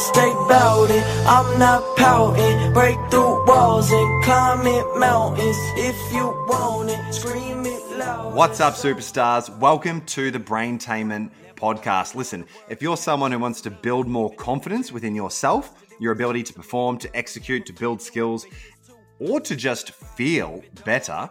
stay bout it. I'm not pouting. Break through walls and climb it mountains. If you want it, scream it loud. What's up, superstars? Welcome to the Braintainment podcast. Listen, if you're someone who wants to build more confidence within yourself, your ability to perform, to execute, to build skills, or to just feel better,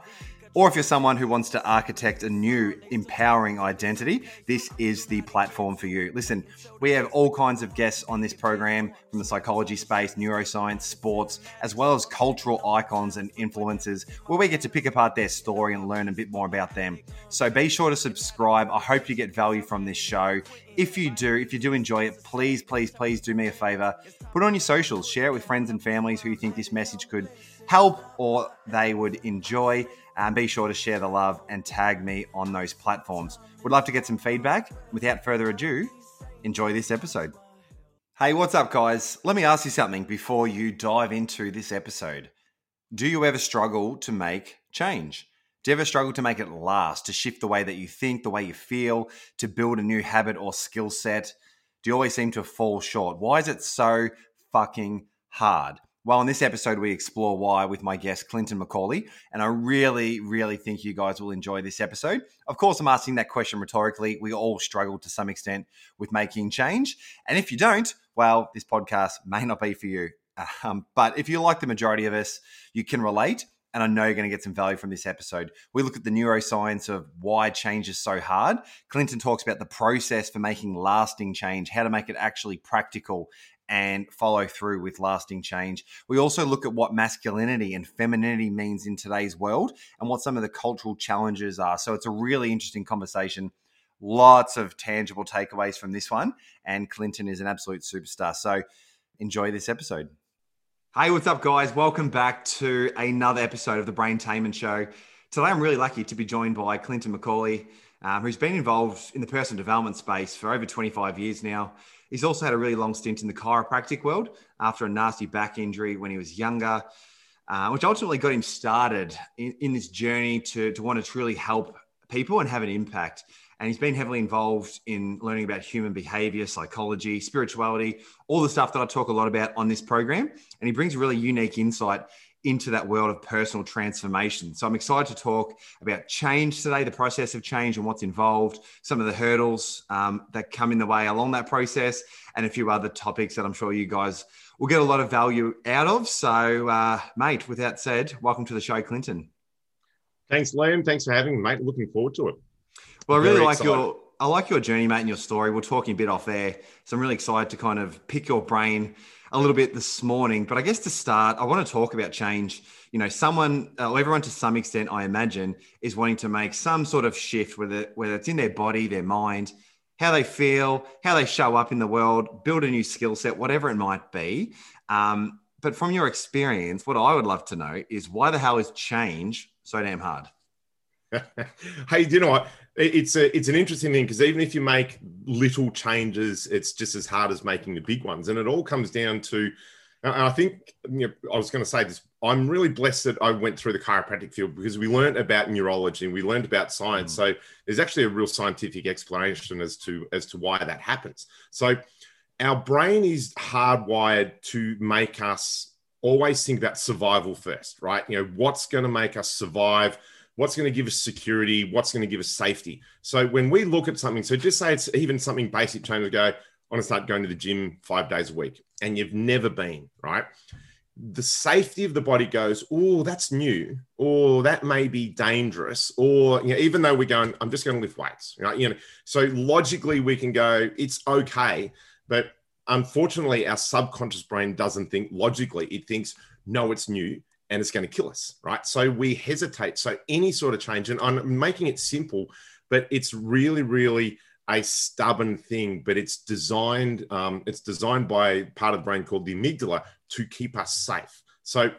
or if you're someone who wants to architect a new empowering identity, this is the platform for you. Listen, we have all kinds of guests on this program from the psychology space, neuroscience, sports, as well as cultural icons and influencers where we get to pick apart their story and learn a bit more about them. So be sure to subscribe. I hope you get value from this show. If you do, if you do enjoy it, please, please, please do me a favor. Put it on your socials, share it with friends and families who you think this message could help or they would enjoy. And be sure to share the love and tag me on those platforms. Would love to get some feedback. Without further ado, enjoy this episode. Hey, what's up, guys? Let me ask you something before you dive into this episode. Do you ever struggle to make change? Do you ever struggle to make it last, to shift the way that you think, the way you feel, to build a new habit or skill set? Do you always seem to fall short? Why is it so fucking hard? Well, in this episode, we explore why with my guest, Clinton McCauley. And I really, really think you guys will enjoy this episode. Of course, I'm asking that question rhetorically. We all struggle to some extent with making change. And if you don't, well, this podcast may not be for you. Um, but if you like the majority of us, you can relate. And I know you're going to get some value from this episode. We look at the neuroscience of why change is so hard. Clinton talks about the process for making lasting change, how to make it actually practical, and follow through with lasting change. We also look at what masculinity and femininity means in today's world and what some of the cultural challenges are. So it's a really interesting conversation. Lots of tangible takeaways from this one. And Clinton is an absolute superstar. So enjoy this episode. Hey, what's up, guys? Welcome back to another episode of the Brain Braintainment Show. Today, I'm really lucky to be joined by Clinton McCauley, um, who's been involved in the personal development space for over 25 years now. He's also had a really long stint in the chiropractic world after a nasty back injury when he was younger, uh, which ultimately got him started in, in this journey to, to want to truly help people and have an impact. And he's been heavily involved in learning about human behavior, psychology, spirituality, all the stuff that I talk a lot about on this program. And he brings a really unique insight into that world of personal transformation. So I'm excited to talk about change today, the process of change and what's involved, some of the hurdles um, that come in the way along that process, and a few other topics that I'm sure you guys will get a lot of value out of. So, uh, mate, with that said, welcome to the show, Clinton. Thanks, Liam. Thanks for having me, mate. Looking forward to it. Well, I really Very like excited. your I like your journey, mate, and your story. We're talking a bit off there, so I'm really excited to kind of pick your brain a little bit this morning. But I guess to start, I want to talk about change. You know, someone, uh, everyone to some extent, I imagine, is wanting to make some sort of shift, whether whether it's in their body, their mind, how they feel, how they show up in the world, build a new skill set, whatever it might be. Um, but from your experience, what I would love to know is why the hell is change so damn hard? hey, you know what? It's a it's an interesting thing because even if you make little changes, it's just as hard as making the big ones, and it all comes down to. And I think you know, I was going to say this. I'm really blessed that I went through the chiropractic field because we learned about neurology and we learned about science. Mm. So there's actually a real scientific explanation as to as to why that happens. So our brain is hardwired to make us always think about survival first, right? You know, what's going to make us survive? What's going to give us security, what's going to give us safety. So when we look at something, so just say it's even something basic, trying to go, I want to start going to the gym five days a week, and you've never been, right? The safety of the body goes, oh, that's new, or that may be dangerous, or you know, even though we're going, I'm just going to lift weights, right? You know, so logically we can go, it's okay, but unfortunately, our subconscious brain doesn't think logically. It thinks, no, it's new and it's going to kill us, right? So we hesitate. So any sort of change, and I'm making it simple, but it's really, really a stubborn thing. But it's designed, um, it's designed by part of the brain called the amygdala to keep us safe. So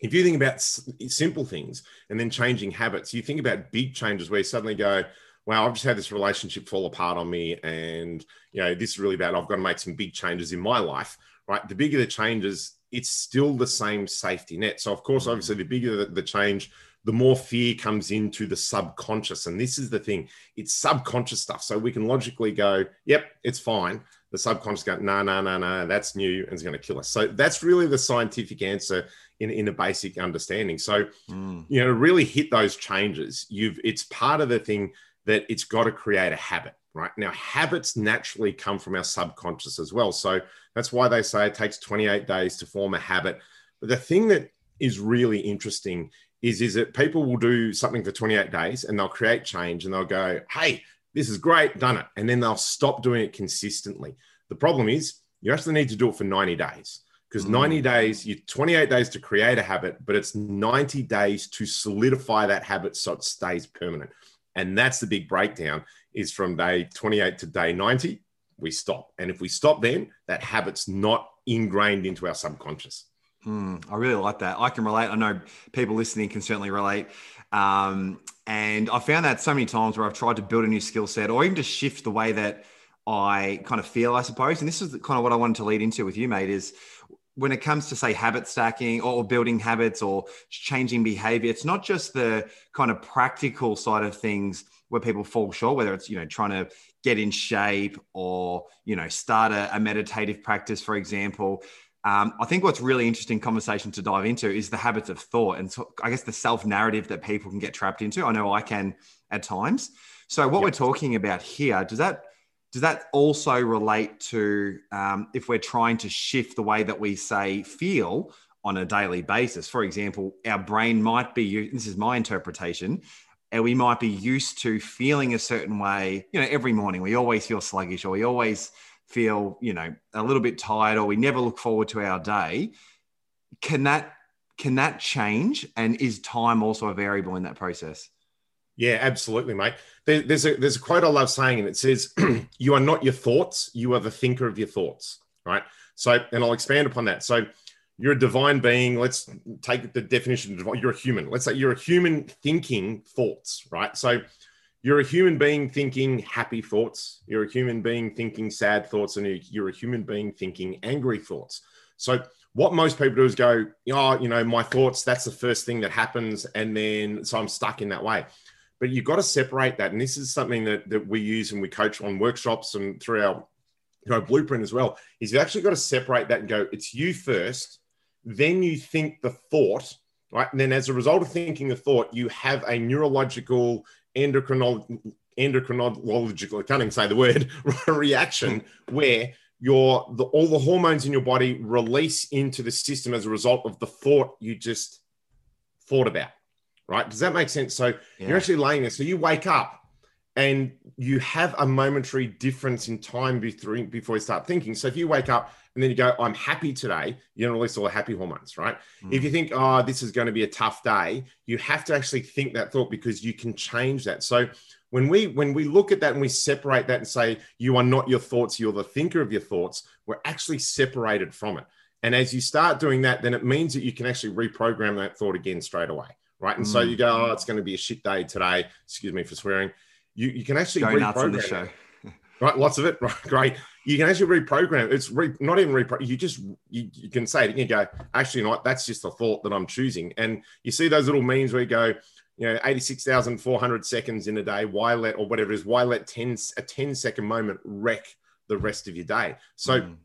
if you think about simple things and then changing habits, you think about big changes where you suddenly go, wow, I've just had this relationship fall apart on me. And, you know, this is really bad. I've got to make some big changes in my life, right? The bigger the changes, it's still the same safety net. So, of course, obviously, the bigger the, the change, the more fear comes into the subconscious. And this is the thing it's subconscious stuff. So we can logically go, yep, it's fine. the subconscious go, no, no, no, no, that's new and it's going to kill us. So that's really the scientific answer in, in a basic understanding. So, mm. you know, to really hit those changes, you've it's part of the thing that it's got to create a habit, right? Now, habits naturally come from our subconscious as well. So that's why they say it takes 28 days to form a habit. But the thing that is really interesting is, is that people will do something for 28 days and they'll create change and they'll go, hey, this is great, done it. And then they'll stop doing it consistently. The problem is you actually need to do it for 90 days because mm. 90 days, you 28 days to create a habit, but it's 90 days to solidify that habit so it stays permanent. And that's the big breakdown is from day 28 to day 90, we stop. And if we stop then, that habit's not ingrained into our subconscious. Mm, I really like that. I can relate. I know people listening can certainly relate. Um, and I found that so many times where I've tried to build a new skill set or even just shift the way that I kind of feel, I suppose. And this is kind of what I wanted to lead into with you, mate, is when it comes to say habit stacking or building habits or changing behavior, it's not just the kind of practical side of things where people fall short, whether it's, you know, trying to get in shape or, you know, start a, a meditative practice, for example. Um, I think what's really interesting conversation to dive into is the habits of thought and so I guess the self narrative that people can get trapped into. I know I can at times. So what yep. we're talking about here does that does that also relate to um, if we're trying to shift the way that we say feel on a daily basis? For example, our brain might be this is my interpretation. And we might be used to feeling a certain way. You know, every morning we always feel sluggish, or we always feel, you know, a little bit tired or we never look forward to our day, can that can that change? And is time also a variable in that process? Yeah, absolutely, mate. There, there's a there's a quote I love saying, and it says, "You are not your thoughts; you are the thinker of your thoughts." Right. So, and I'll expand upon that. So, you're a divine being. Let's take the definition of. You're a human. Let's say you're a human thinking thoughts. Right. So, you're a human being thinking happy thoughts. You're a human being thinking sad thoughts, and you're a human being thinking angry thoughts. So, what most people do is go, oh, you know, my thoughts, that's the first thing that happens. And then, so I'm stuck in that way. But you've got to separate that. And this is something that, that we use and we coach on workshops and through our you know, blueprint as well, is you've actually got to separate that and go, it's you first, then you think the thought, right? And then as a result of thinking the thought, you have a neurological endocrinological, endocrinological, I can't even say the word, reaction where your the, all the hormones in your body release into the system as a result of the thought you just thought about. Right? Does that make sense? So yeah. you're actually laying there. So you wake up and you have a momentary difference in time before, before you start thinking. So if you wake up and then you go, I'm happy today, you don't release all the happy hormones, right? Mm. If you think, oh, this is going to be a tough day, you have to actually think that thought because you can change that. So when we when we look at that and we separate that and say you are not your thoughts, you're the thinker of your thoughts, we're actually separated from it. And as you start doing that, then it means that you can actually reprogram that thought again straight away. Right. And mm. so you go, oh, it's going to be a shit day today. Excuse me for swearing you, you can actually Go on the show. right, lots of it. Right, great. You can actually reprogram. It's re, not even reprogram. You just you, you can say it. And you go, actually, not. That's just a thought that I'm choosing. And you see those little memes where you go, you know, 86,400 seconds in a day. Why let or whatever it is? Why let 10 a 10 second moment wreck the rest of your day? So mm.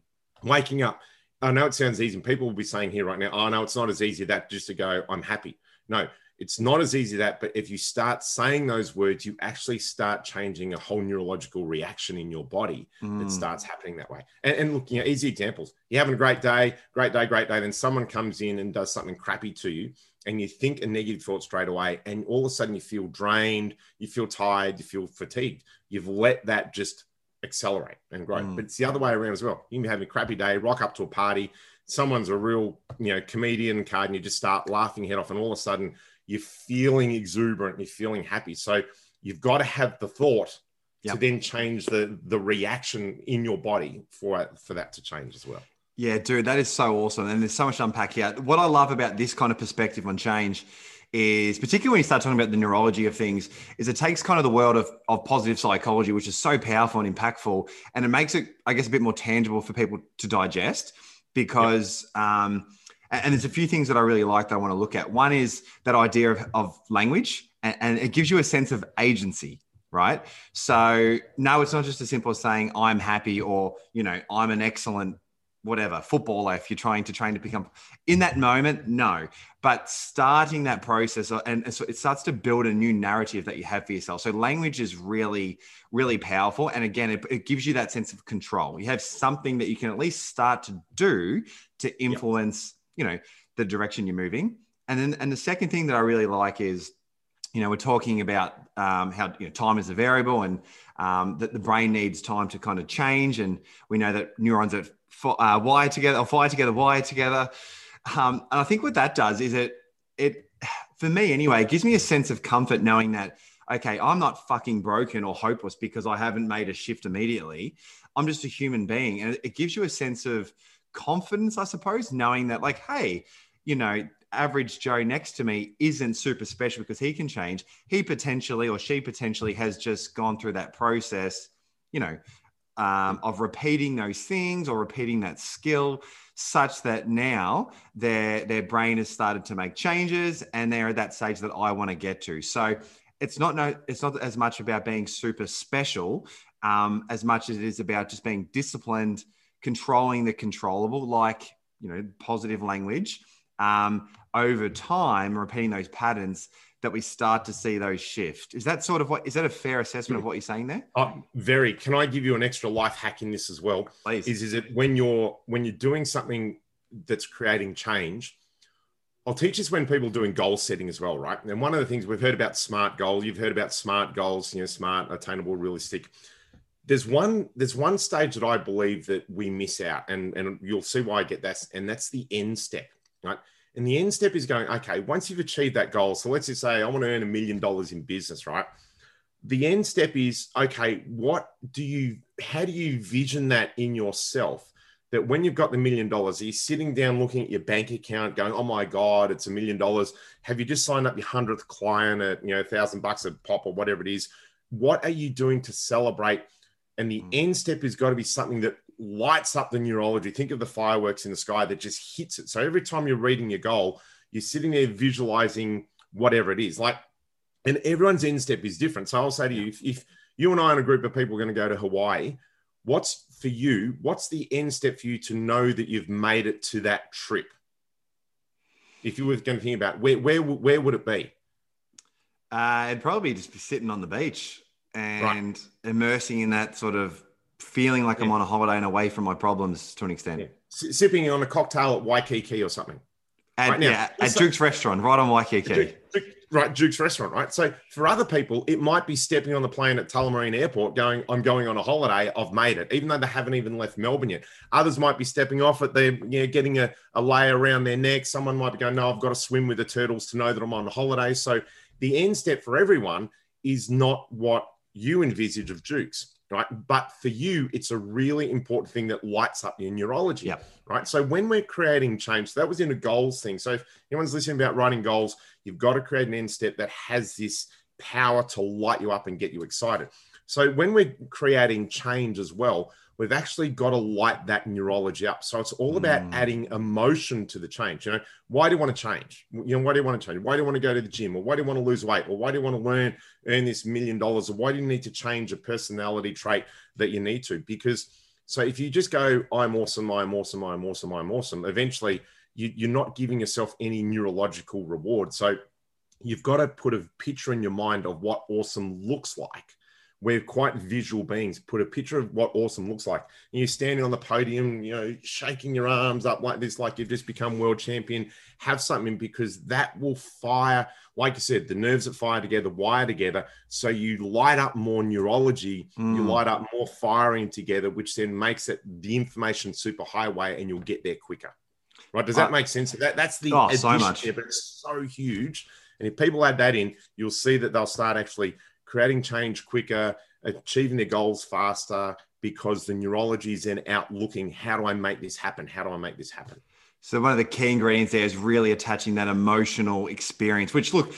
waking up. I know it sounds easy, and people will be saying here right now, "Oh no, it's not as easy that just to go. I'm happy." No, it's not as easy that, but if you start saying those words, you actually start changing a whole neurological reaction in your body mm. that starts happening that way. And, and look, you know, easy examples. You're having a great day, great day, great day. Then someone comes in and does something crappy to you, and you think a negative thought straight away, and all of a sudden you feel drained, you feel tired, you feel fatigued. You've let that just accelerate and grow. Mm. But it's the other way around as well. You can be having a crappy day, rock up to a party, someone's a real, you know, comedian card, and you just start laughing head off, and all of a sudden you're feeling exuberant, you're feeling happy. So you've got to have the thought yep. to then change the the reaction in your body for for that to change as well. Yeah, dude, that is so awesome. And there's so much to unpack here. What I love about this kind of perspective on change is particularly when you start talking about the neurology of things, is it takes kind of the world of, of positive psychology, which is so powerful and impactful, and it makes it, I guess, a bit more tangible for people to digest because yep. um, and there's a few things that I really like that I want to look at. One is that idea of, of language, and, and, it gives you a sense of agency, right? So no, it's not just as simple as saying I'm happy or you know I'm an excellent whatever footballer if you're trying to train to become in that moment no but starting that process uh, and so it starts to build a new narrative that you have for yourself so language is really really powerful and again it, it gives you that sense of control you have something that you can at least start to do to influence yep. You know the direction you're moving and then and the second thing that i really like is you know, we're talking about um, how you know, time is a variable and um, that the brain needs time to kind of change. And we know that neurons that uh, wire together or fire together, wire together. Um, and I think what that does is it, it, for me anyway, it gives me a sense of comfort knowing that, okay, I'm not fucking broken or hopeless because I haven't made a shift immediately. I'm just a human being. And it gives you a sense of confidence, I suppose, knowing that, like, hey, you know, average Joe next to me isn't super special because he can change. He potentially or she potentially has just gone through that process, you know, um, of repeating those things or repeating that skill such that now their their brain has started to make changes and they're at that stage that I want to get to. So it's not no it's not as much about being super special um, as much as it is about just being disciplined, controlling the controllable, like you know positive language um, over time, repeating those patterns, that we start to see those shift. Is that sort of what is that a fair assessment of what you're saying there? Uh, very. Can I give you an extra life hack in this as well? Please. Is is it when you're when you're doing something that's creating change? I'll teach this when people doing goal setting as well, right? And one of the things we've heard about smart goals, you've heard about smart goals, you know, smart, attainable, realistic. There's one, there's one stage that I believe that we miss out, and, and you'll see why I get that, and that's the end step, right? And the end step is going, okay, once you've achieved that goal, so let's just say I want to earn a million dollars in business, right? The end step is, okay, what do you, how do you vision that in yourself? That when you've got the million dollars, are you sitting down looking at your bank account going, oh my God, it's a million dollars? Have you just signed up your hundredth client at, you know, a thousand bucks a pop or whatever it is? What are you doing to celebrate? And the mm. end step has got to be something that lights up the neurology. Think of the fireworks in the sky that just hits it. So every time you're reading your goal, you're sitting there visualizing whatever it is. Like, and everyone's end step is different. So I'll say to you, if, if you and I and a group of people are going to go to Hawaii, what's for you? What's the end step for you to know that you've made it to that trip? If you were going to think about where, where, where would it be? Uh, it'd probably just be sitting on the beach and right. immersing in that sort of feeling like yeah. I'm on a holiday and away from my problems to an extent. Yeah. Sipping on a cocktail at Waikiki or something. At, right now, yeah, at Duke's restaurant, right on Waikiki. Duke, Duke, right, Duke's restaurant, right? So for other people, it might be stepping on the plane at Tullamarine Airport, going, "I'm going on a holiday. I've made it," even though they haven't even left Melbourne yet. Others might be stepping off at their, you know, getting a, a layer around their neck. Someone might be going, "No, I've got to swim with the turtles to know that I'm on a holiday." So the end step for everyone is not what you envisage of Duke's, right? But for you, it's a really important thing that lights up your neurology, yep. right? So when we're creating change, so that was in a goals thing. So if anyone's listening about writing goals, you've got to create an end step that has this power to light you up and get you excited. So when we're creating change as well, we've actually got to light that neurology up. So it's all about mm. adding emotion to the change. You know, why do you want to change? You know, why do you want to change? Why do you want to go to the gym? Or why do you want to lose weight? Or why do you want to learn, earn this million dollars? Or why do you need to change a personality trait that you need to? Because so if you just go, I'm awesome, I'm awesome, I'm awesome, I'm awesome, eventually you, you're not giving yourself any neurological reward. So you've got to put a picture in your mind of what awesome looks like we're quite visual beings. Put a picture of what awesome looks like. And you're standing on the podium, you know, shaking your arms up like this, like you've just become world champion. Have something because that will fire, like you said, the nerves that fire together wire together. So you light up more neurology, mm. you hmm. light up more firing together, which then makes it the information super highway and you'll get there quicker. Right? Does that uh, make sense? That, that's the oh, so much. There, but it's so huge. And if people add that in, you'll see that they'll start actually – creating change quicker, achieving their goals faster because the neurology is then out looking, how do I make this happen? How do I make this happen? So one of the key ingredients there is really attaching that emotional experience, which look,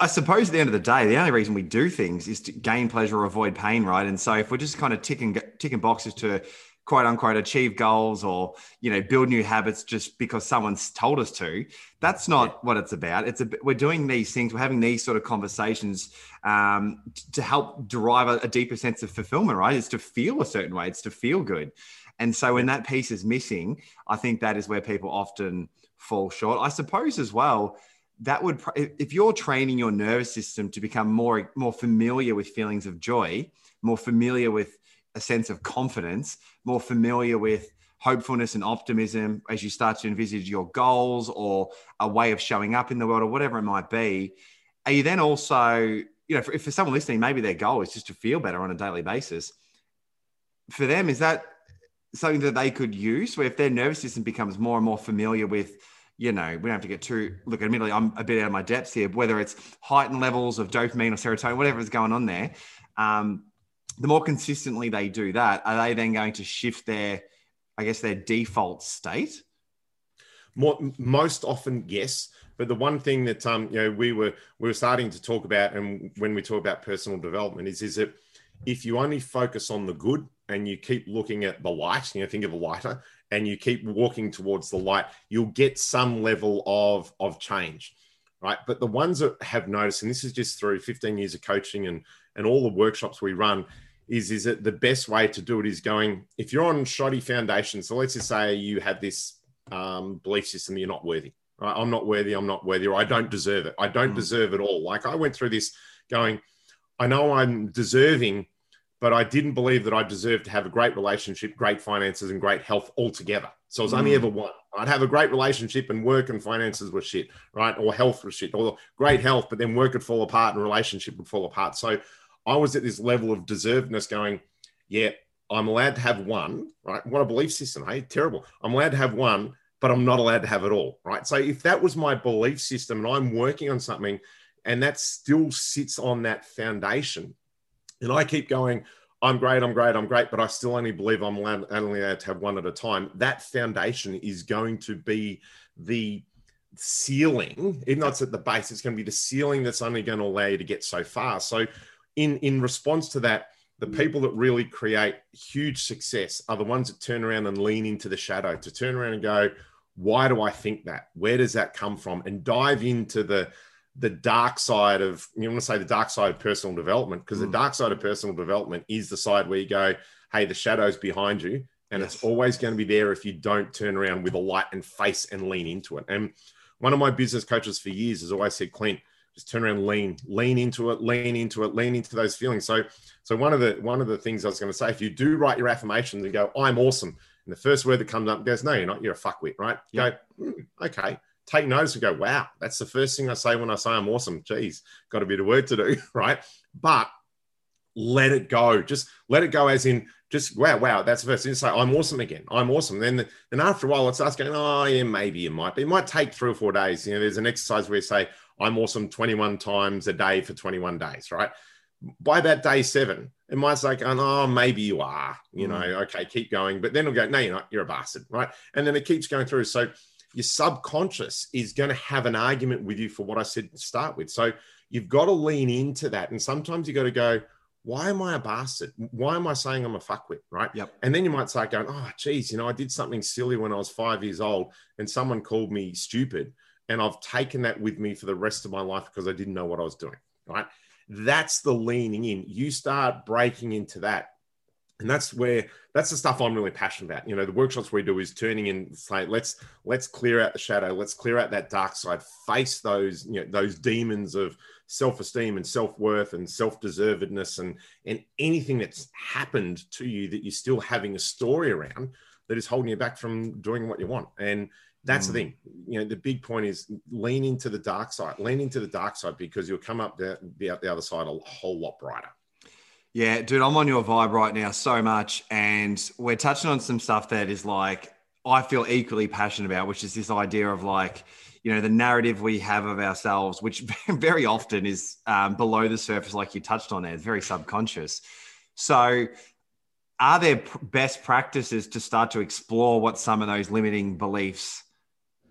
I suppose at the end of the day, the only reason we do things is to gain pleasure or avoid pain, right? And so if we're just kind of ticking ticking boxes to quote unquote achieve goals or you know build new habits just because someone's told us to that's not yeah. what it's about. It's a we're doing these things we're having these sort of conversations um, to help derive a, a, deeper sense of fulfillment right? It's to feel a certain way it's to feel good. And so when that piece is missing i think that is where people often fall short. I suppose as well that would if you're training your nervous system to become more more familiar with feelings of joy more familiar with a sense of confidence, more familiar with hopefulness and optimism as you start to envisage your goals or a way of showing up in the world or whatever it might be. Are you then also, you know, for, if for someone listening, maybe their goal is just to feel better on a daily basis. For them, is that something that they could use? Where if their nervous system becomes more and more familiar with, you know, we don't have to get too look. Admittedly, I'm a bit out of my depths here. Whether it's heightened levels of dopamine or serotonin, whatever is going on there, um, the more consistently they do that, are they then going to shift their, I guess, their default state? More, most often, yes. But the one thing that um, you know we were we were starting to talk about, and when we talk about personal development, is is that if you only focus on the good and you keep looking at the light, you know, think of a lighter, and you keep walking towards the light, you'll get some level of of change, right? But the ones that have noticed, and this is just through 15 years of coaching and and all the workshops we run, is is that the best way to do it is going if you're on shoddy foundation so let's just say you have this um, belief system that you're not worthy right? i'm not worthy i'm not worthy or i don't deserve it i don't mm. deserve it all like i went through this going i know i'm deserving but i didn't believe that i deserved to have a great relationship great finances and great health altogether so it's mm. only ever one i'd have a great relationship and work and finances were shit right or health was shit or great health but then work would fall apart and relationship would fall apart so I was at this level of deservedness going, yeah, I'm allowed to have one, right? What a belief system, hey? Terrible. I'm allowed to have one, but I'm not allowed to have it all, right? So if that was my belief system and I'm working on something and that still sits on that foundation, and I keep going, I'm great, I'm great, I'm great, but I still only believe I'm allowed, only allowed to have one at a time. That foundation is going to be the ceiling, even though it's at the base, it's going to be the ceiling that's only going to allow you to get so far. So in in response to that the mm. people that really create huge success are the ones that turn around and lean into the shadow to turn around and go why do i think that where does that come from and dive into the the dark side of you want to say the dark side of personal development because mm. the dark side of personal development is the side where you go hey the shadow's behind you and yes. it's always going to be there if you don't turn around with a light and face and lean into it and one of my business coaches for years has always said clint just turn around, lean, lean into it, lean into it, lean into those feelings. So, so one of the one of the things I was going to say, if you do write your affirmations and go, "I'm awesome," and the first word that comes up goes, "No, you're not. You're a fuckwit," right? You Go, mm, okay. Take notice and go, "Wow, that's the first thing I say when I say I'm awesome." Geez, got a bit of work to do, right? But let it go. Just let it go, as in just wow, wow, that's the first thing. Say, I'm awesome again. I'm awesome. Then, then after a while, it starts going, oh yeah, maybe it might be. It might take three or four days. You know, there's an exercise where you say, I'm awesome 21 times a day for 21 days, right? By about day seven, it might say, oh, maybe you are, you know, mm. okay, keep going. But then it'll go, no, you're not, you're a bastard, right? And then it keeps going through. So your subconscious is going to have an argument with you for what I said to start with. So you've got to lean into that. And sometimes you got to go, why am I a bastard? Why am I saying I'm a fuckwit? Right. Yep. And then you might start going, oh, geez, you know, I did something silly when I was five years old and someone called me stupid and I've taken that with me for the rest of my life because I didn't know what I was doing. Right. That's the leaning in. You start breaking into that. And that's where that's the stuff I'm really passionate about. You know, the workshops we do is turning in, say, let's let's clear out the shadow, let's clear out that dark side, face those, you know, those demons of self-esteem and self-worth and self-deservedness and and anything that's happened to you that you're still having a story around that is holding you back from doing what you want. And that's mm. the thing. You know, the big point is lean into the dark side, lean into the dark side because you'll come up the, the, the other side a whole lot brighter. Yeah, dude, I'm on your vibe right now so much. And we're touching on some stuff that is like, I feel equally passionate about, which is this idea of like, you know, the narrative we have of ourselves, which very often is um, below the surface, like you touched on there, it's very subconscious. So, are there best practices to start to explore what some of those limiting beliefs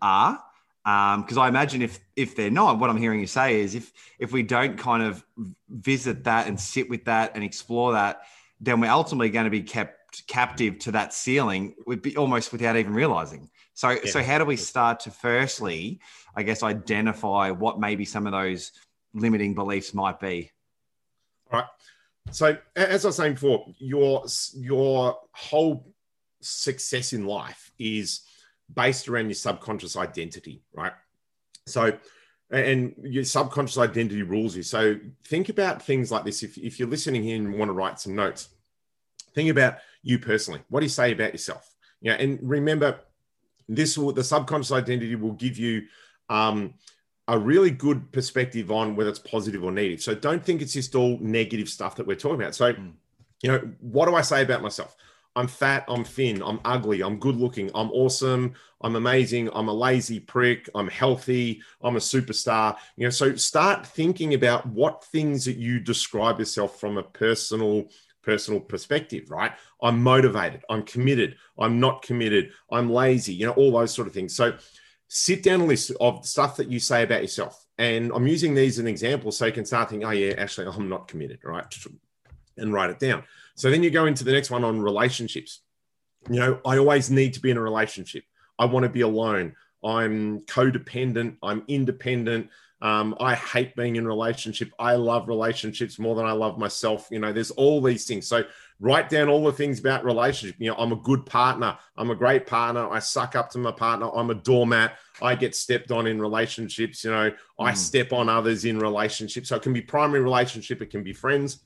are because um, I imagine if if they're not, what I'm hearing you say is if if we don't kind of visit that and sit with that and explore that, then we're ultimately going to be kept captive to that ceiling would be almost without even realizing. So, yeah. so how do we start to firstly, I guess, identify what maybe some of those limiting beliefs might be? All right. So, as I was saying before, your your whole success in life is based around your subconscious identity, right? So, and your subconscious identity rules you. So, think about things like this. If, if you're listening here and want to write some notes, think about you personally. What do you say about yourself? Yeah, and remember, this will the subconscious identity will give you um, a really good perspective on whether it's positive or negative. So don't think it's just all negative stuff that we're talking about. So, mm. you know, what do I say about myself? I'm fat, I'm thin, I'm ugly, I'm good looking, I'm awesome, I'm amazing, I'm a lazy prick, I'm healthy, I'm a superstar. You know, so start thinking about what things that you describe yourself from a personal personal perspective, right? I'm motivated, I'm committed, I'm not committed, I'm lazy, you know, all those sort of things. So sit down a list of stuff that you say about yourself. And I'm using these as an example so you can start thinking, oh, yeah, actually, I'm not committed, right? And write it down. So then you go into the next one on relationships. You know, I always need to be in a relationship. I want to be alone. I'm codependent. I'm independent. Um, I hate being in relationship. I love relationships more than I love myself. You know, there's all these things. So write down all the things about relationship. You know, I'm a good partner. I'm a great partner. I suck up to my partner. I'm a doormat. I get stepped on in relationships. You know, mm. I step on others in relationships. So it can be primary relationship. It can be friends.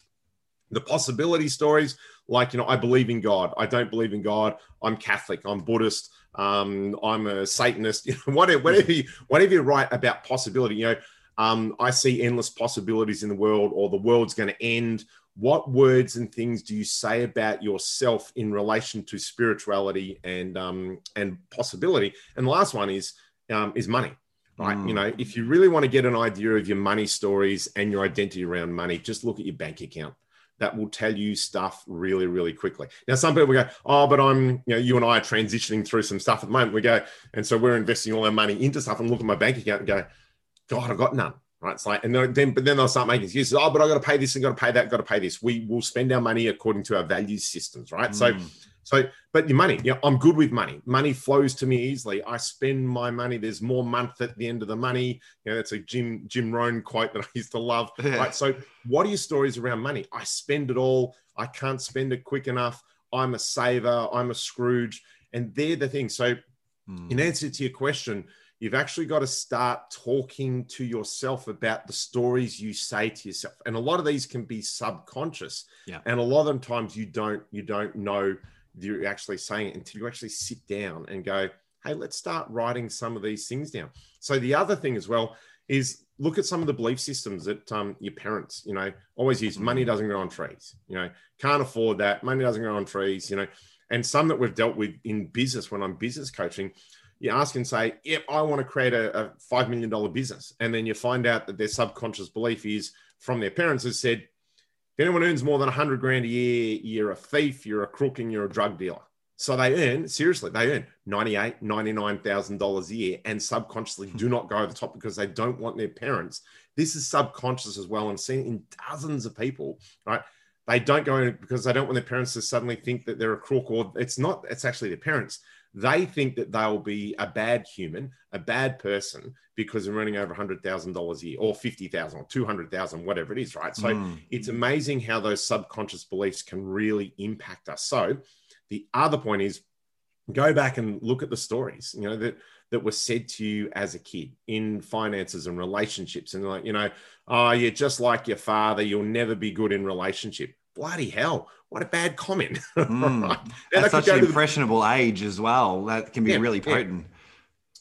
The possibility stories, like you know, I believe in God. I don't believe in God. I'm Catholic. I'm Buddhist. Um, I'm a Satanist. You know, whatever, whatever you, whatever you write about possibility. You know, um, I see endless possibilities in the world, or the world's going to end what words and things do you say about yourself in relation to spirituality and um, and possibility? And the last one is um, is money, right? Mm. You know, if you really want to get an idea of your money stories and your identity around money, just look at your bank account. That will tell you stuff really, really quickly. Now, some people go, "Oh, but I'm, you know, you and I are transitioning through some stuff at the moment." We go, and so we're investing all our money into stuff, and look at my bank account and go, "God, I've got none." right? It's like, and then, but then they'll start making excuses. Oh, but I've got to pay this and got to pay that, got to pay this. We will spend our money according to our value systems, right? Mm. So, so, but your money, yeah, I'm good with money. Money flows to me easily. I spend my money. There's more month at the end of the money. You know, that's a Jim Jim Rohn quote that I used to love. Yeah. Right. So, what are your stories around money? I spend it all. I can't spend it quick enough. I'm a saver. I'm a Scrooge, and they're the thing. So, mm. in answer to your question, you've actually got to start talking to yourself about the stories you say to yourself and a lot of these can be subconscious yeah. and a lot of them times you don't you don't know you're actually saying it until you actually sit down and go hey let's start writing some of these things down. So the other thing as well is look at some of the belief systems that um, your parents you know always use. Money mm. doesn't grow on trees you know. Can't afford that. Money doesn't grow on trees you know. And some that we've dealt with in business when i'm business coaching you ask and say, Yep, I want to create a, a $5 million business. And then you find out that their subconscious belief is from their parents has said, if anyone earns more than 100 grand a year, you're a thief, you're a crook, and you're a drug dealer. So they earn, seriously, they earn $98,000, $99,000 a year and subconsciously do not go over the top because they don't want their parents. This is subconscious as well. I'm seeing in dozens of people, right? They don't go in because they don't want their parents to suddenly think that they're a crook or it's not, it's actually their parents they think that they'll be a bad human, a bad person because they're earning over $100,000 a year or 50,000 or 200,000, whatever it is, right? So mm. it's amazing how those subconscious beliefs can really impact us. So the other point is go back and look at the stories, you know, that that were said to you as a kid in finances and relationships and like, you know, oh, you're just like your father, you'll never be good in relationship bloody hell, what a bad comment. Mm. right? That's such an impressionable the... age as well. That can be yeah, really potent.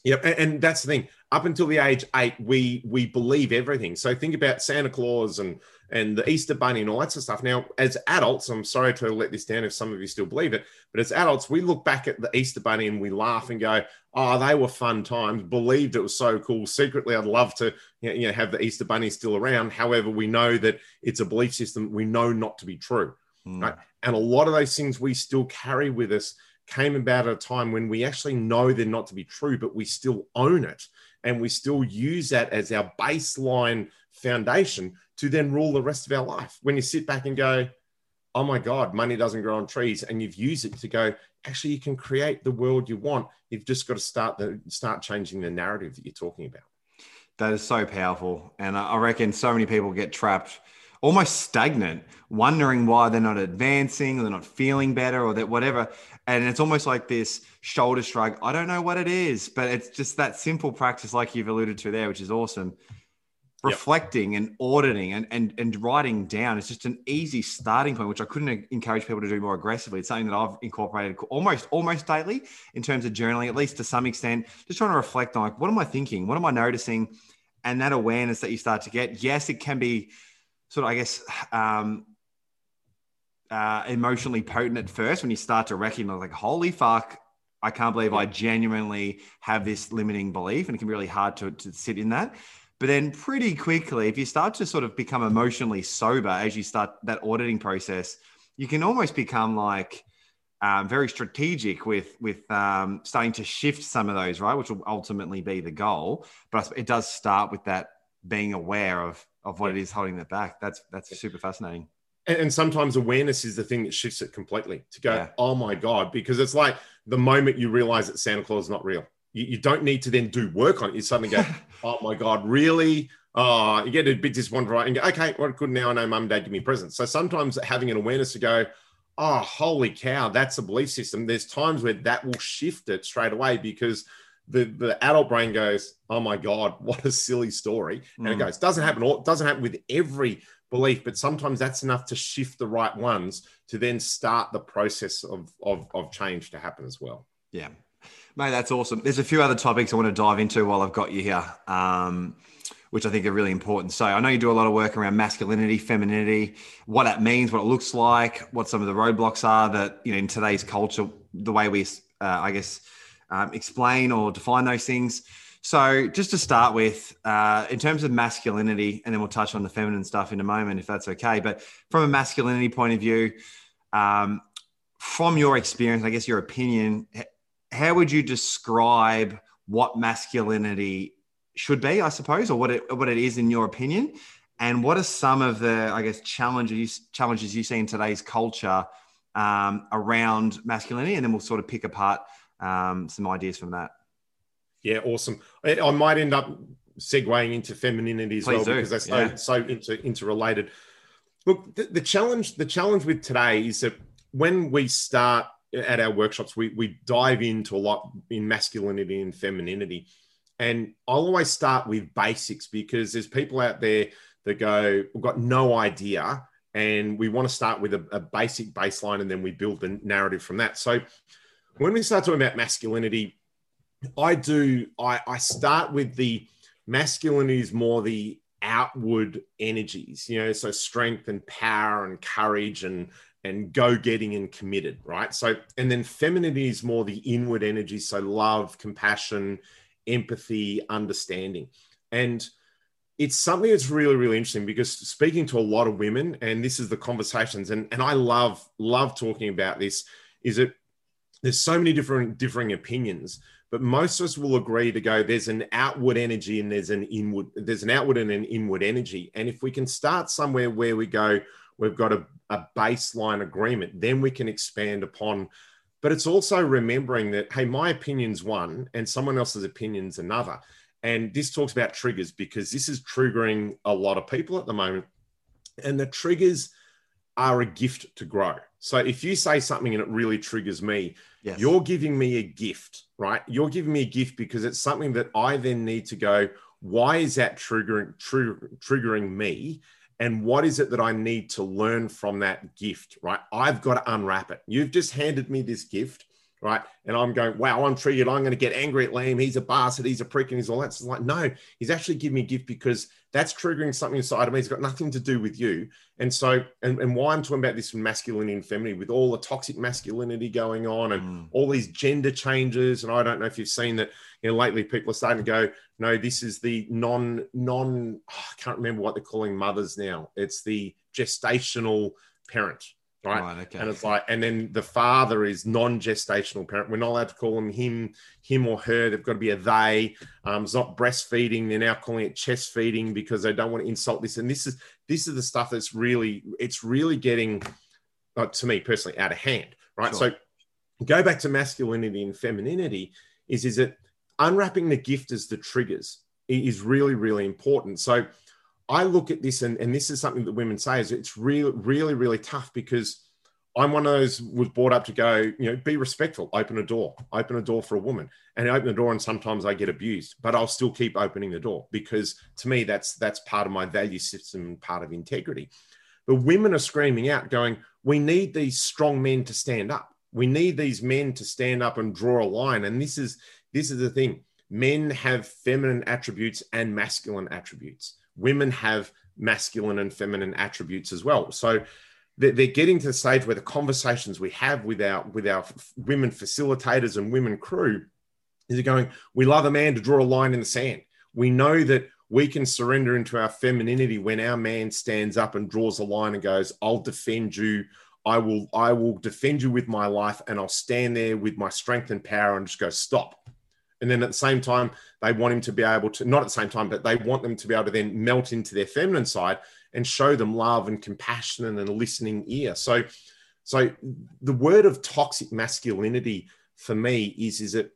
Yeah. Yep. And, and, that's the thing. Up until the age eight, we we believe everything. So think about Santa Claus and and the Easter Bunny and all that sort of stuff. Now, as adults, I'm sorry to let this down if some of you still believe it, but as adults, we look back at the Easter Bunny and we laugh and go, "Oh, they were fun times." Believed it was so cool. Secretly, I'd love to, you know, have the Easter Bunny still around. However, we know that it's a belief system we know not to be true, mm. right? And a lot of those things we still carry with us came about at a time when we actually know they're not to be true, but we still own it and we still use that as our baseline foundation to then rule the rest of our life. When you sit back and go, oh my God, money doesn't grow on trees. And you've used it to go, actually, you can create the world you want. You've just got to start the start changing the narrative that you're talking about. That is so powerful. And I reckon so many people get trapped almost stagnant, wondering why they're not advancing, or they're not feeling better, or that whatever. And it's almost like this shoulder shrug. I don't know what it is, but it's just that simple practice, like you've alluded to there, which is awesome reflecting yep. and auditing and, and and writing down is just an easy starting point which i couldn't encourage people to do more aggressively it's something that i've incorporated almost almost daily in terms of journaling at least to some extent just trying to reflect on like what am i thinking what am i noticing and that awareness that you start to get yes it can be sort of i guess um, uh, emotionally potent at first when you start to recognize like holy fuck i can't believe i genuinely have this limiting belief and it can be really hard to, to sit in that but then pretty quickly, if you start to sort of become emotionally sober as you start that auditing process, you can almost become like um, very strategic with with um, starting to shift some of those, right? Which will ultimately be the goal. But it does start with that being aware of of what it is holding that back. That's that's super fascinating. And, sometimes awareness is the thing that shifts it completely. To go, yeah. oh my god, because it's like the moment you realize that Santa Claus is not real you, you don't need to then do work on it. You suddenly go, oh my God, really? Oh, you get a bit disappointed, right? And go, okay, well, good. Now I know mum and dad give me presents. So sometimes having an awareness to go, oh, holy cow, that's a belief system. There's times where that will shift it straight away because the, the adult brain goes, oh my God, what a silly story. And mm. it goes, doesn't happen, all, doesn't happen with every belief, but sometimes that's enough to shift the right ones to then start the process of, of, of change to happen as well. Yeah, Mate, that's awesome. There's a few other topics I want to dive into while I've got you here, um, which I think are really important. So I know you do a lot of work around masculinity, femininity, what that means, what it looks like, what some of the roadblocks are that, you know, in today's culture, the way we, uh, I guess, um, explain or define those things. So just to start with, uh, in terms of masculinity, and then we'll touch on the feminine stuff in a moment, if that's okay. But from a masculinity point of view, um, from your experience, I guess your opinion, how would you describe what masculinity should be, I suppose, or what it what it is in your opinion? And what are some of the, I guess, challenges challenges you see in today's culture um, around masculinity? And then we'll sort of pick apart um, some ideas from that. Yeah, awesome. I, I, might end up segueing into femininity as Please well do. because they're so yeah. so inter, interrelated. Look, the, the challenge the challenge with today is that when we start at our workshops, we, we dive into a lot in masculinity and femininity. And I'll always start with basics because there's people out there that go, we've got no idea. And we want to start with a, a basic baseline and then we build the narrative from that. So when we start talking about masculinity, I do, I, I start with the masculinity is more the outward energies, you know, so strength and power and courage and and go getting and committed, right? So, and then femininity is more the inward energy. So, love, compassion, empathy, understanding. And it's something that's really, really interesting because speaking to a lot of women, and this is the conversations, and, and I love, love talking about this, is that there's so many different differing opinions, but most of us will agree to go, there's an outward energy and there's an inward, there's an outward and an inward energy. And if we can start somewhere where we go, we've got a, a baseline agreement, then we can expand upon. But it's also remembering that, hey, my opinion's one and someone else's opinion's another. And this talks about triggers because this is triggering a lot of people at the moment. And the triggers are a gift to grow. So if you say something and it really triggers me, yes. you're giving me a gift, right? You're giving me a gift because it's something that I then need to go, why is that triggering tr- triggering me? and what is it that I need to learn from that gift, right? I've got to unwrap it. You've just handed me this gift, right? And I'm going, wow, I'm triggered. I'm going to get angry at Liam. He's a bastard. He's a prick and he's all that. It's like, no, he's actually giving me a gift because that's triggering something inside of me. It's got nothing to do with you. And so, and, and why I'm talking about this from masculinity and femininity with all the toxic masculinity going on and mm. all these gender changes. And I don't know if you've seen that, you know, lately people are starting to go, no, this is the non, non, oh, I can't remember what they're calling mothers now. It's the gestational parent right? right okay. And it's like, and then the father is non-gestational parent. We're not allowed to call them him, him or her. They've got to be a they. Um, it's not breastfeeding. They're now calling it chest feeding because they don't want to insult this. And this is this is the stuff that's really, it's really getting uh, to me personally, out of hand, right? Sure. So go back to masculinity and femininity is, is that unwrapping the gift as the triggers is really, really important. So I look at this, and, and this is something that women say is it's really, really, really tough because I'm one of those was brought up to go, you know, be respectful, open a door, open a door for a woman, and I open the door, and sometimes I get abused, but I'll still keep opening the door because to me that's that's part of my value system, part of integrity. But women are screaming out, going, "We need these strong men to stand up. We need these men to stand up and draw a line." And this is this is the thing: men have feminine attributes and masculine attributes. Women have masculine and feminine attributes as well. So they're getting to the stage where the conversations we have with our with our women facilitators and women crew is going we love a man to draw a line in the sand. We know that we can surrender into our femininity when our man stands up and draws a line and goes i'll defend you. I will i will defend you with my life and i'll stand there with my strength and power and just go stop and then at the same time they want him to be able to not at the same time but they want them to be able to then melt into their feminine side and show them love and compassion and a listening ear. So, so the word of toxic masculinity for me is is it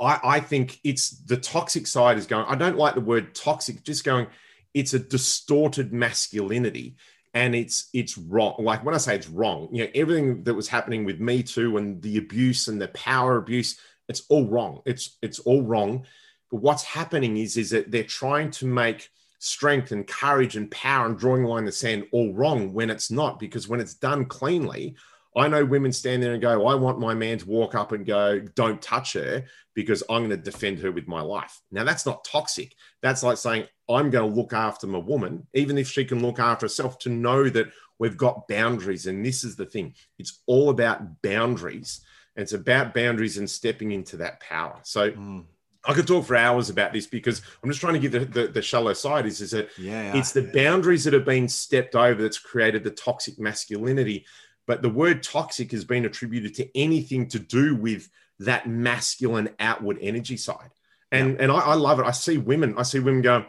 I, I think it's the toxic side is going. I don't like the word toxic. Just going. It's a distorted masculinity, and it's it's wrong. Like when I say it's wrong, you know, everything that was happening with Me Too and the abuse and the power abuse, it's all wrong. It's it's all wrong. But what's happening is is that they're trying to make strength and courage and power and drawing a line in the sand all wrong when it's not. Because when it's done cleanly, I know women stand there and go, I want my man to walk up and go, don't touch her because I'm going to defend her with my life. Now, that's not toxic. That's like saying, I'm going to look after my woman, even if she can look after herself, to know that we've got boundaries. And this is the thing it's all about boundaries. And it's about boundaries and stepping into that power. So, mm. I could talk for hours about this because I'm just trying to give the, the, the shallow side is, is that yeah, it's the boundaries that have been stepped over that's created the toxic masculinity. But the word toxic has been attributed to anything to do with that masculine outward energy side. And, yeah. and I, I love it. I see women, I see women going,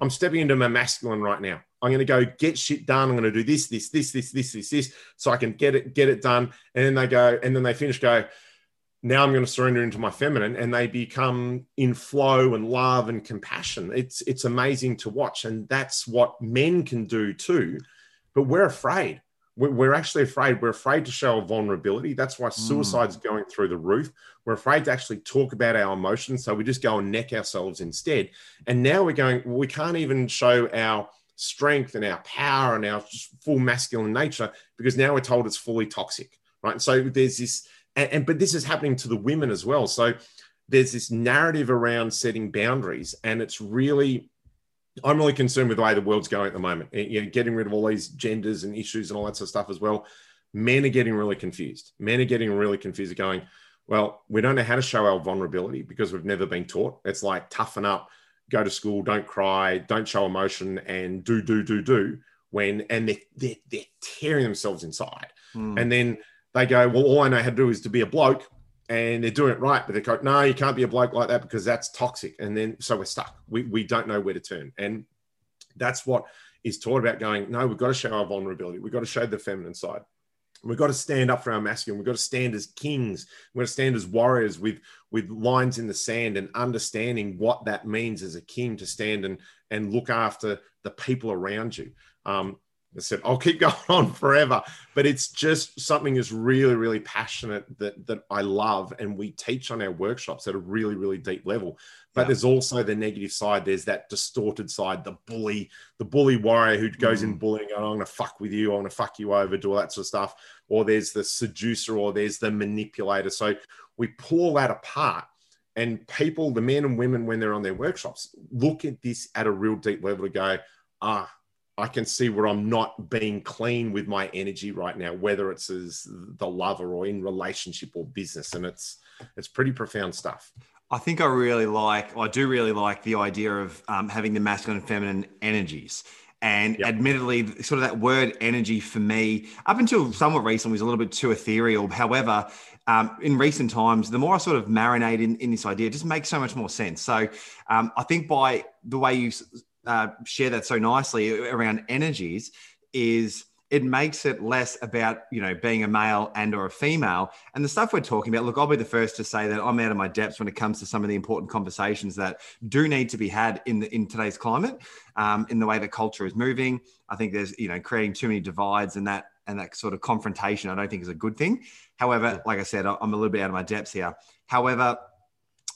I'm stepping into my masculine right now. I'm going to go get shit done. I'm going to do this, this, this, this, this, this, this, so I can get it, get it done. And then they go, and then they finish, go, now I'm going to surrender into my feminine and they become in flow and love and compassion. It's it's amazing to watch. And that's what men can do too. But we're afraid. We're actually afraid. We're afraid to show vulnerability. That's why suicide's mm. going through the roof. We're afraid to actually talk about our emotions. So we just go and neck ourselves instead. And now we're going, we can't even show our strength and our power and our full masculine nature because now we're told it's fully toxic. Right. So there's this and, and but this is happening to the women as well. So there's this narrative around setting boundaries, and it's really I'm really concerned with the way the world's going at the moment. You know, getting rid of all these genders and issues and all that sort of stuff as well. Men are getting really confused. Men are getting really confused, going, well, we don't know how to show our vulnerability because we've never been taught. It's like toughen up, go to school, don't cry, don't show emotion, and do, do, do, do. When and they're, they're, they're tearing themselves inside. Mm. And then they go, well, all I know how to do is to be a bloke, and they're doing it right. But they go, no, you can't be a bloke like that because that's toxic. And then so we're stuck. We we don't know where to turn, and that's what is taught about going. No, we've got to show our vulnerability. We've got to show the feminine side. We've got to stand up for our masculine. We've got to stand as kings. We've got to stand as warriors with with lines in the sand and understanding what that means as a king to stand and and look after the people around you. Um, I said, I'll keep going on forever. But it's just something that's really, really passionate that that I love. And we teach on our workshops at a really, really deep level. But yeah. there's also the negative side. There's that distorted side, the bully, the bully warrior who goes mm. in bullying, and I'm gonna fuck with you, I'm gonna fuck you over, do all that sort of stuff. Or there's the seducer, or there's the manipulator. So we pull that apart. And people, the men and women, when they're on their workshops, look at this at a real deep level to go, ah, I can see where I'm not being clean with my energy right now, whether it's as the lover or in relationship or business, and it's it's pretty profound stuff. I think I really like, I do really like the idea of um, having the masculine and feminine energies. And yep. admittedly, sort of that word energy for me, up until somewhat recently, was a little bit too ethereal. However, um, in recent times, the more I sort of marinate in, in this idea, it just makes so much more sense. So um, I think by the way you uh, share that so nicely around energies is it makes it less about you know being a male and or a female. And the stuff we're talking about look i'll be the first to say that i'm out of my depths when it comes to some of the important conversations that do need to be had in the in today's climate um, in the way that culture is moving. I think there's you know creating too many divides and that and that sort of confrontation i don't think is a good thing. However like i said i'm a little bit out of my depths here. However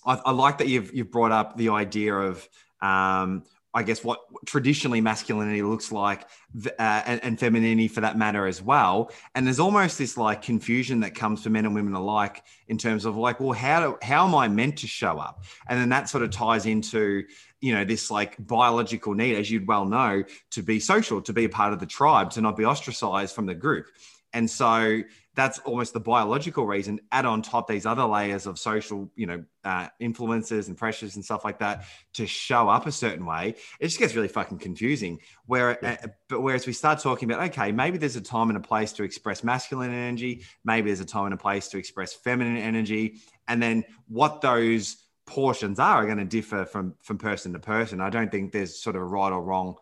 i, I like that you've you've brought up the idea of um, I guess what traditionally masculinity looks like uh, and, and, femininity for that matter as well. And there's almost this like confusion that comes for men and women alike in terms of like, well, how do, how am I meant to show up? And then that sort of ties into you know this like biological need, as you'd well know, to be social, to be a part of the tribe, to not be ostracized from the group. And so that's almost the biological reason. Add on top these other layers of social, you know, uh, influences and pressures and stuff like that to show up a certain way. It just gets really fucking confusing. Where, yeah. uh, but whereas we start talking about, okay, maybe there's a time and a place to express masculine energy, maybe there's a time and a place to express feminine energy, and then what those portions are are going to differ from from person to person. I don't think there's sort of a right or wrong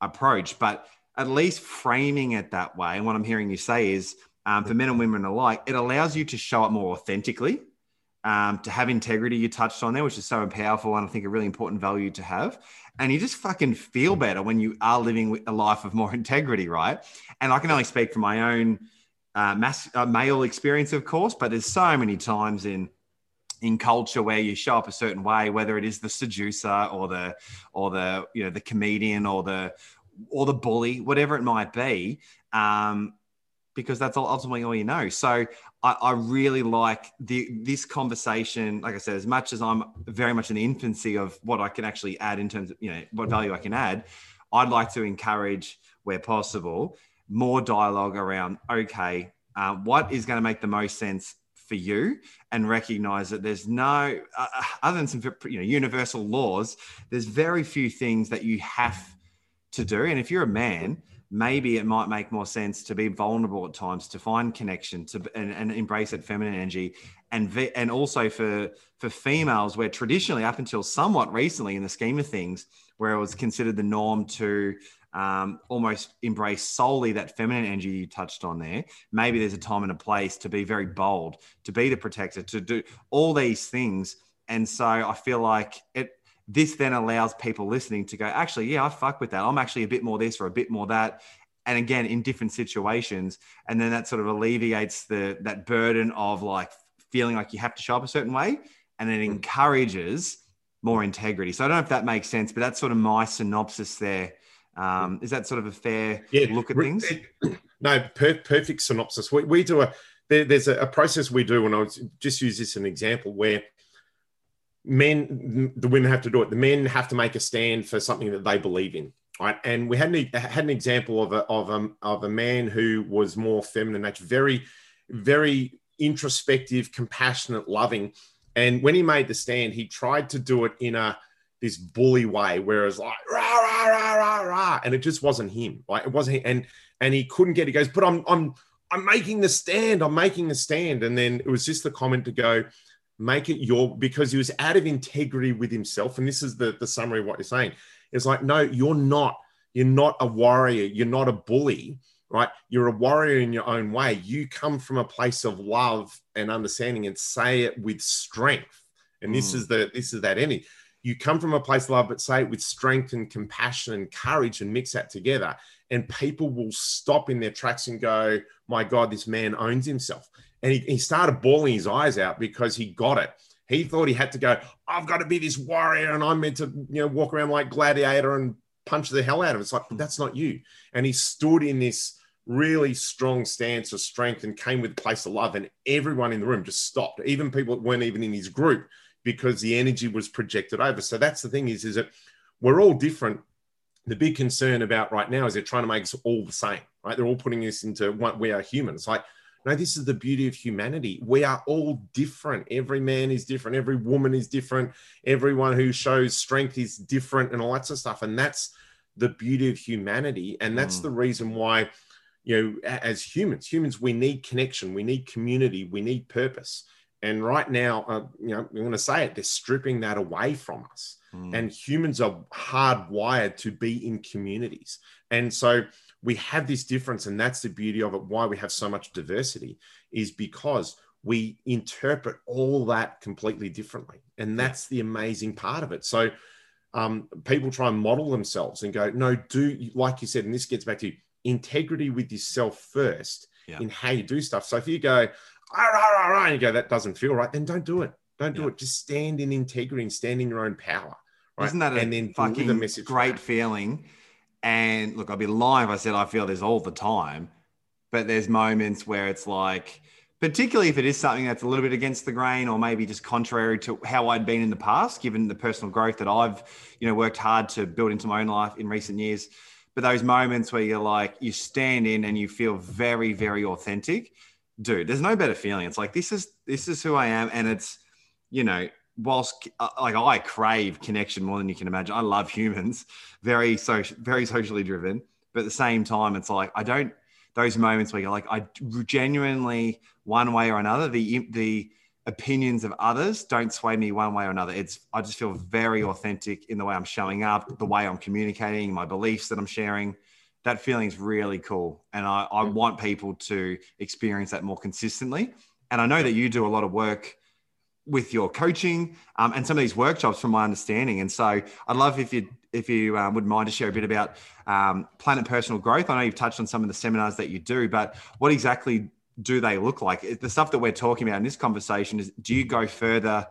approach, but at least framing it that way. And what I'm hearing you say is um, for men and women alike, it allows you to show up more authentically, um, to have integrity you touched on there, which is so powerful and I think a really important value to have. And you just fucking feel better when you are living a life of more integrity, right? And I can only speak from my own uh, mass, uh, male experience, of course, but there's so many times in in culture where you show up a certain way, whether it is the seducer or the or the you know the comedian or the or the bully, whatever it might be. Um, because that's ultimately all you know. So I, I, really like the this conversation. Like I said, as much as I'm very much in the infancy of what I can actually add in terms of you know what value I can add, I'd like to encourage where possible more dialogue around okay, uh, what is going to make the most sense for you, and recognize that there's no uh, uh, other than some you know universal laws. There's very few things that you have to do, and if you're a man maybe it might make more sense to be vulnerable at times to find connection to and, and embrace that feminine energy and and also for for females where traditionally up until somewhat recently in the scheme of things where it was considered the norm to um, almost embrace solely that feminine energy you touched on there. Maybe there's a time and a place to be very bold, to be the protector, to do all these things. And so I feel like it this then allows people listening to go, actually, yeah, I fuck with that. I'm actually a bit more this or a bit more that. And again, in different situations. And then that sort of alleviates the that burden of like feeling like you have to show up a certain way. And it hmm. encourages more integrity. So I don't know if that makes sense, but that's sort of my synopsis there. Um, is that sort of a fair yeah, look at things? No, per- perfect synopsis. We, we do a there, there's a, a, process we do, and I'll just use this as an example where men, the women have to do it. The men have to make a stand for something that they believe in, right? And we had an, had an example of a, of a, of a man who was more feminine nature, very, very introspective, compassionate, loving. And when he made the stand, he tried to do it in a this bully way, whereas like rah rah rah rah rah, and it just wasn't him. Like it wasn't, and and he couldn't get. He goes, but I'm I'm I'm making the stand. I'm making the stand. And then it was just the comment to go, make it your because he was out of integrity with himself. And this is the the summary of what you're saying. It's like no you're not you're not a warrior. You're not a bully right? You're a warrior in your own way. You come from a place of love and understanding and say it with strength. And this mm. is the this is that energy. You come from a place of love but say it with strength and compassion and courage and mix that together. And people will stop in their tracks and go my god this man owns himself and he, he started bawling his eyes out because he got it. He thought he had to go, I've got to be this warrior and I'm meant to, you know, walk around like gladiator and punch the hell out of it. It's like, that's not you. And he stood in this really strong stance of strength and came with a place of love. And everyone in the room just stopped, even people that weren't even in his group, because the energy was projected over. So that's the thing is, is that we're all different. The big concern about right now is they're trying to make us all the same, right? They're all putting us into what we are human. It's like, no, this is the beauty of humanity. We are all different. Every man is different. Every woman is different. Everyone who shows strength is different and all that sort of stuff. And that's the beauty of humanity. And that's mm. the reason why, you know, as humans, humans, we need connection, we need community, we need purpose. And right now, uh, you know, I'm going to say it, they're stripping that away from us. Mm. And humans are hardwired to be in communities. And so we have this difference, and that's the beauty of it. Why we have so much diversity is because we interpret all that completely differently. And that's the amazing part of it. So um, people try and model themselves and go, no, do, like you said, and this gets back to integrity with yourself first yeah. in how you do stuff. So if you go, ah, rah, rah, rah, and you go, that doesn't feel right, then don't do it. Don't do yeah. it. Just stand in integrity and stand in your own power. Right? Isn't that a and then fucking the great feeling? And look, I'd be lying if I said I feel this all the time, but there's moments where it's like, particularly if it is something that's a little bit against the grain or maybe just contrary to how I'd been in the past, given the personal growth that I've, you know, worked hard to build into my own life in recent years. But those moments where you're like, you stand in and you feel very, very authentic, dude, there's no better feeling. It's like, this is, this is who I am. And it's, you know, whilst uh, like I crave connection more than you can imagine. I love humans, very social, very socially driven. But at the same time, it's like, I don't, those moments where you're like, I genuinely, one way or another, the the opinions of others don't sway me one way or another. It's I just feel very authentic in the way I'm showing up, the way I'm communicating, my beliefs that I'm sharing. That feeling is really cool, and I, I mm. want people to experience that more consistently. And I know that you do a lot of work with your coaching um, and some of these workshops from my understanding. And so i'd love if you if you um, would mind to share a bit about um, planet personal growth. I know you've touched on some of the seminars that you do but what exactly do they look like? The stuff that we're talking about in this conversation is do you go further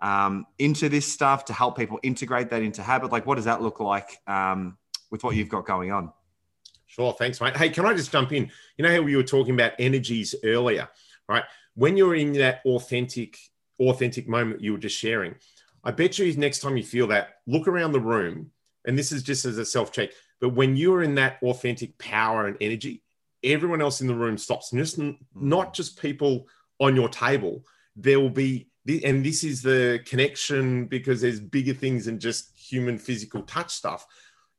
um, into this stuff to help people integrate that into habit? Like what does that look like um, with what you've got going on? Sure. Thanks mate. Hey can i just jump in? You know how we were talking about energies earlier right? When you're in that authentic authentic moment you were just sharing. I bet you next time you feel that, look around the room, and this is just as a self check. But when you are in that authentic power and energy, everyone else in the room stops. And just not mm. just people on your table. There will be, and this is the connection because there's bigger things than just human physical touch stuff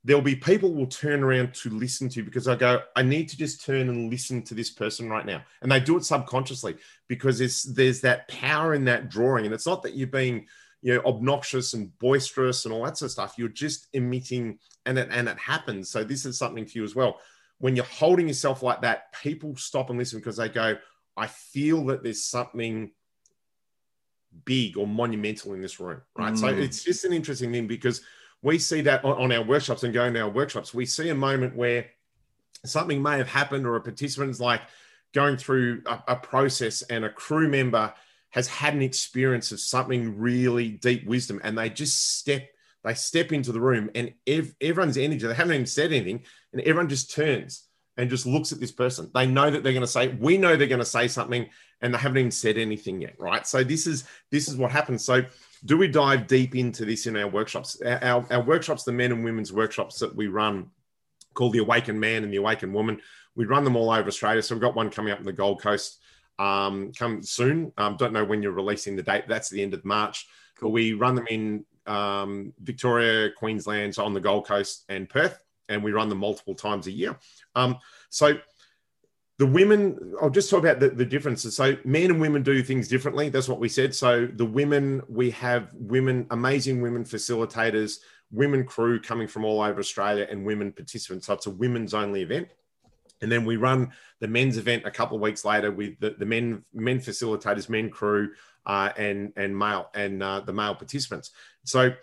there'll be people will turn around to listen to you because I go, I need to just turn and listen to this person right now. And they do it subconsciously because there's there's that power in that drawing. And it's not that you're being, you know, obnoxious and boisterous and all that sort of stuff. You're just emitting and it and it happens. So this is something for you as well. When you're holding yourself like that, people stop and listen because they go, I feel that there's something big or monumental in this room. Right. Mm. So it's just an interesting thing because we see that on, on our workshops and going to our workshops. We see a moment where something may have happened, or a participant's like going through a, a process, and a crew member has had an experience of something really deep wisdom, and they just step they step into the room, and ev- everyone's energy. They haven't even said anything, and everyone just turns and just looks at this person. They know that they're going to say, we know they're going to say something, and they haven't even said anything yet, right? So this is this is what happens. So do we dive deep into this in our workshops? Our, our workshops, the men and women's workshops that we run, called the Awakened Man and the Awakened Woman. We run them all over Australia. So we've got one coming up in the Gold Coast um, come soon. Um, don't know when you're releasing the date. That's the end of March. Cool. But we run them in um, Victoria, Queensland, so on the Gold Coast and Perth, and we run them multiple times a year. Um, so the women i'll just talk about the, the differences. So men and women do things differently. That's what we said. So the women we have women amazing women facilitators women crew coming from all over australia and women participants. So it's a women's only event. And then we run the men's event a couple of weeks later with the, the men men facilitators men crew uh, and and male and uh, the male participants. So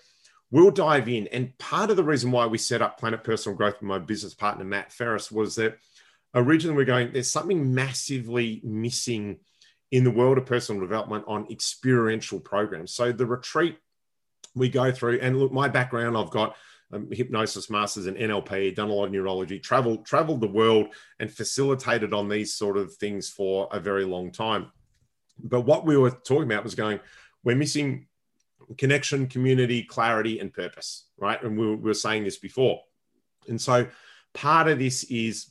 we'll dive in. And part of the reason why we set up planet personal growth with my business partner matt ferris was that originally we're going, there's something massively missing in the world of personal development on experiential programs. So the retreat we go through, and look, my background, I've got um, hypnosis masters and NLP, done a lot of neurology, traveled traveled the world, and facilitated on these sort of things for a very long time. But what we were talking about was going, we're missing connection, community, clarity, and purpose, right? And we were, we were saying this before, and so part of this is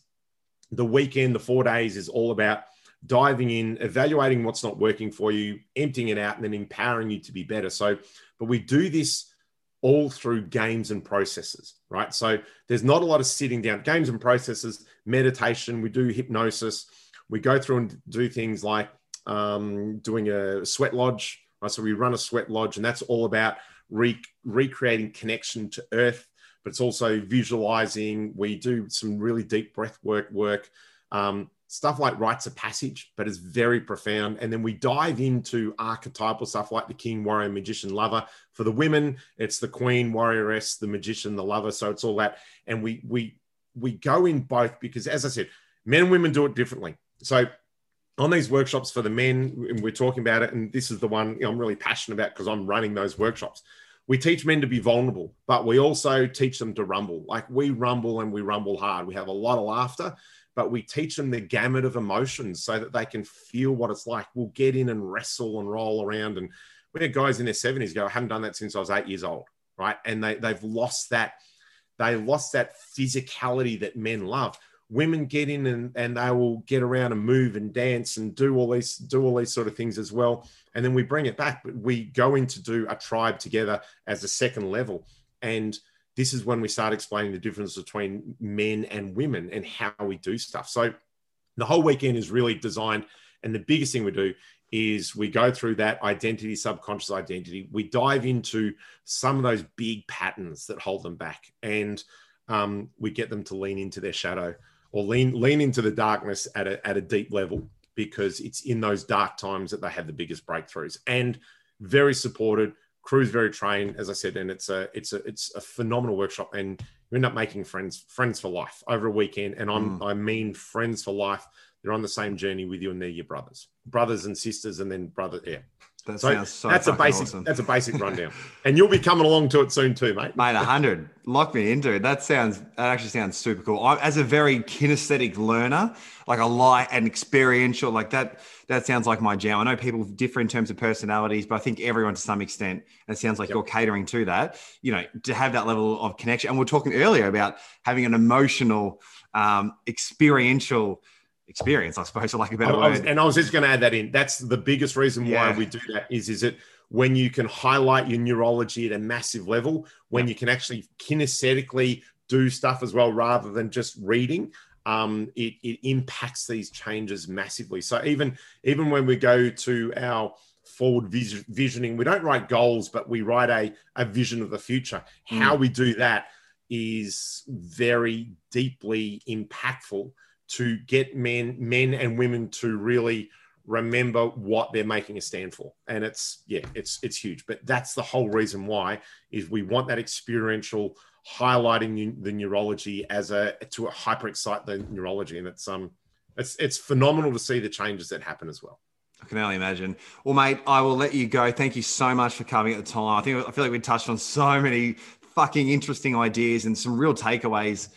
the weekend, the four days is all about diving in, evaluating what's not working for you, emptying it out, and then empowering you to be better. So, but we do this all through games and processes, right? So there's not a lot of sitting down. Games and processes, meditation, we do hypnosis, we go through and do things like um, doing a sweat lodge. Right? So we run a sweat lodge, and that's all about re- recreating connection to earth but it's also visualizing. We do some really deep breath work work. Um, stuff like rites of passage, but it's very profound. And then we dive into archetypal stuff like the king, warrior, magician, lover. For the women, it's the queen, warrioress, the magician, the lover. So it's all that. And we we we go in both because, as I said, men and women do it differently. So on these workshops for the men, and we're talking about it, and this is the one I'm really passionate about because I'm running those workshops. We teach men to be vulnerable, but we also teach them to rumble. Like we rumble and we rumble hard. We have a lot of laughter, but we teach them the gamut of emotions so that they can feel what it's like. We'll get in and wrestle and roll around. And we had guys in their 70s go, I haven't done that since I was eight years old. Right. And they, they've lost that, they lost that physicality that men love. Women get in and, and they will get around and move and dance and do all these do all these sort of things as well. And then we bring it back. But we go in to do a tribe together as a second level. And this is when we start explaining the difference between men and women and how we do stuff. So the whole weekend is really designed. And the biggest thing we do is we go through that identity, subconscious identity. We dive into some of those big patterns that hold them back, and um, we get them to lean into their shadow or lean lean into the darkness at a, at a deep level because it's in those dark times that they have the biggest breakthroughs. And very supported, crew's very trained, as I said, and it's a it's a it's a phenomenal workshop, and you end up making friends friends for life over a weekend. And I'm mm. I mean friends for life. They're on the same journey with you, and they're your brothers, brothers and sisters, and then brother. Yeah, that so, so that's a basic awesome. that's a basic rundown, and you'll be coming along to it soon too, mate. Mate, hundred, lock me into it. That sounds that actually sounds super cool. I, as a very kinesthetic learner, like a light and experiential, like that. That sounds like my jam. I know people differ in terms of personalities, but I think everyone to some extent, and it sounds like yep. you're catering to that. You know, to have that level of connection. And we are talking earlier about having an emotional, um, experiential experience, I suppose, for like a better I, word. And I was just going to add that in. That's the biggest reason yeah. why we do that is is it when you can highlight your neurology at a massive level, when you can actually kinesthetically do stuff as well rather than just reading. Um, it, it impacts these changes massively. So even even when we go to our forward visioning, we don't write goals, but we write a, a vision of the future. Mm. How we do that is very deeply impactful to get men, men and women to really remember what they're making a stand for. And it's yeah, it's it's huge. But that's the whole reason why is we want that experiential highlighting the neurology as a to hyper excite the neurology, and it's um it's it's phenomenal to see the changes that happen as well. I can only imagine. Well, mate, I will let you go. Thank you so much for coming at the time. I think I feel like we touched on so many fucking interesting ideas and some real takeaways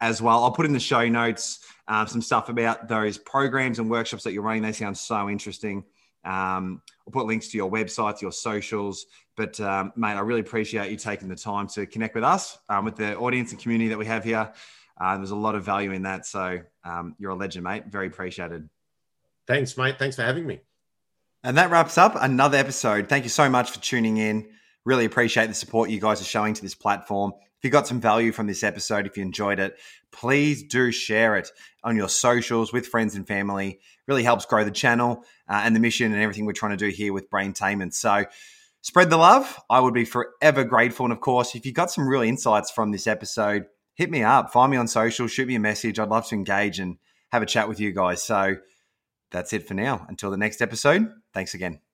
as well. I'll put in the show notes um, some stuff about those programs and workshops that you're running. They sound so interesting. Um, I'll put links to your websites, your socials. But, um, mate, I really appreciate you taking the time to connect with us, um, with the audience and community that we have here. Uh, there's a lot of value in that. So um, you're a legend, mate. Very appreciated. Thanks, mate. Thanks for having me. And that wraps up another episode. Thank you so much for tuning in. Really appreciate the support you guys are showing to this platform. If you got some value from this episode, if you enjoyed it, please do share it on your socials with friends and family. It really helps grow the channel uh, and the mission and everything we're trying to do here with Braintainment. So spread the love. I would be forever grateful. And of course, if you got some real insights from this episode, hit me up, find me on social, shoot me a message. I'd love to engage and have a chat with you guys. So that's it for now. Until the next episode, thanks again.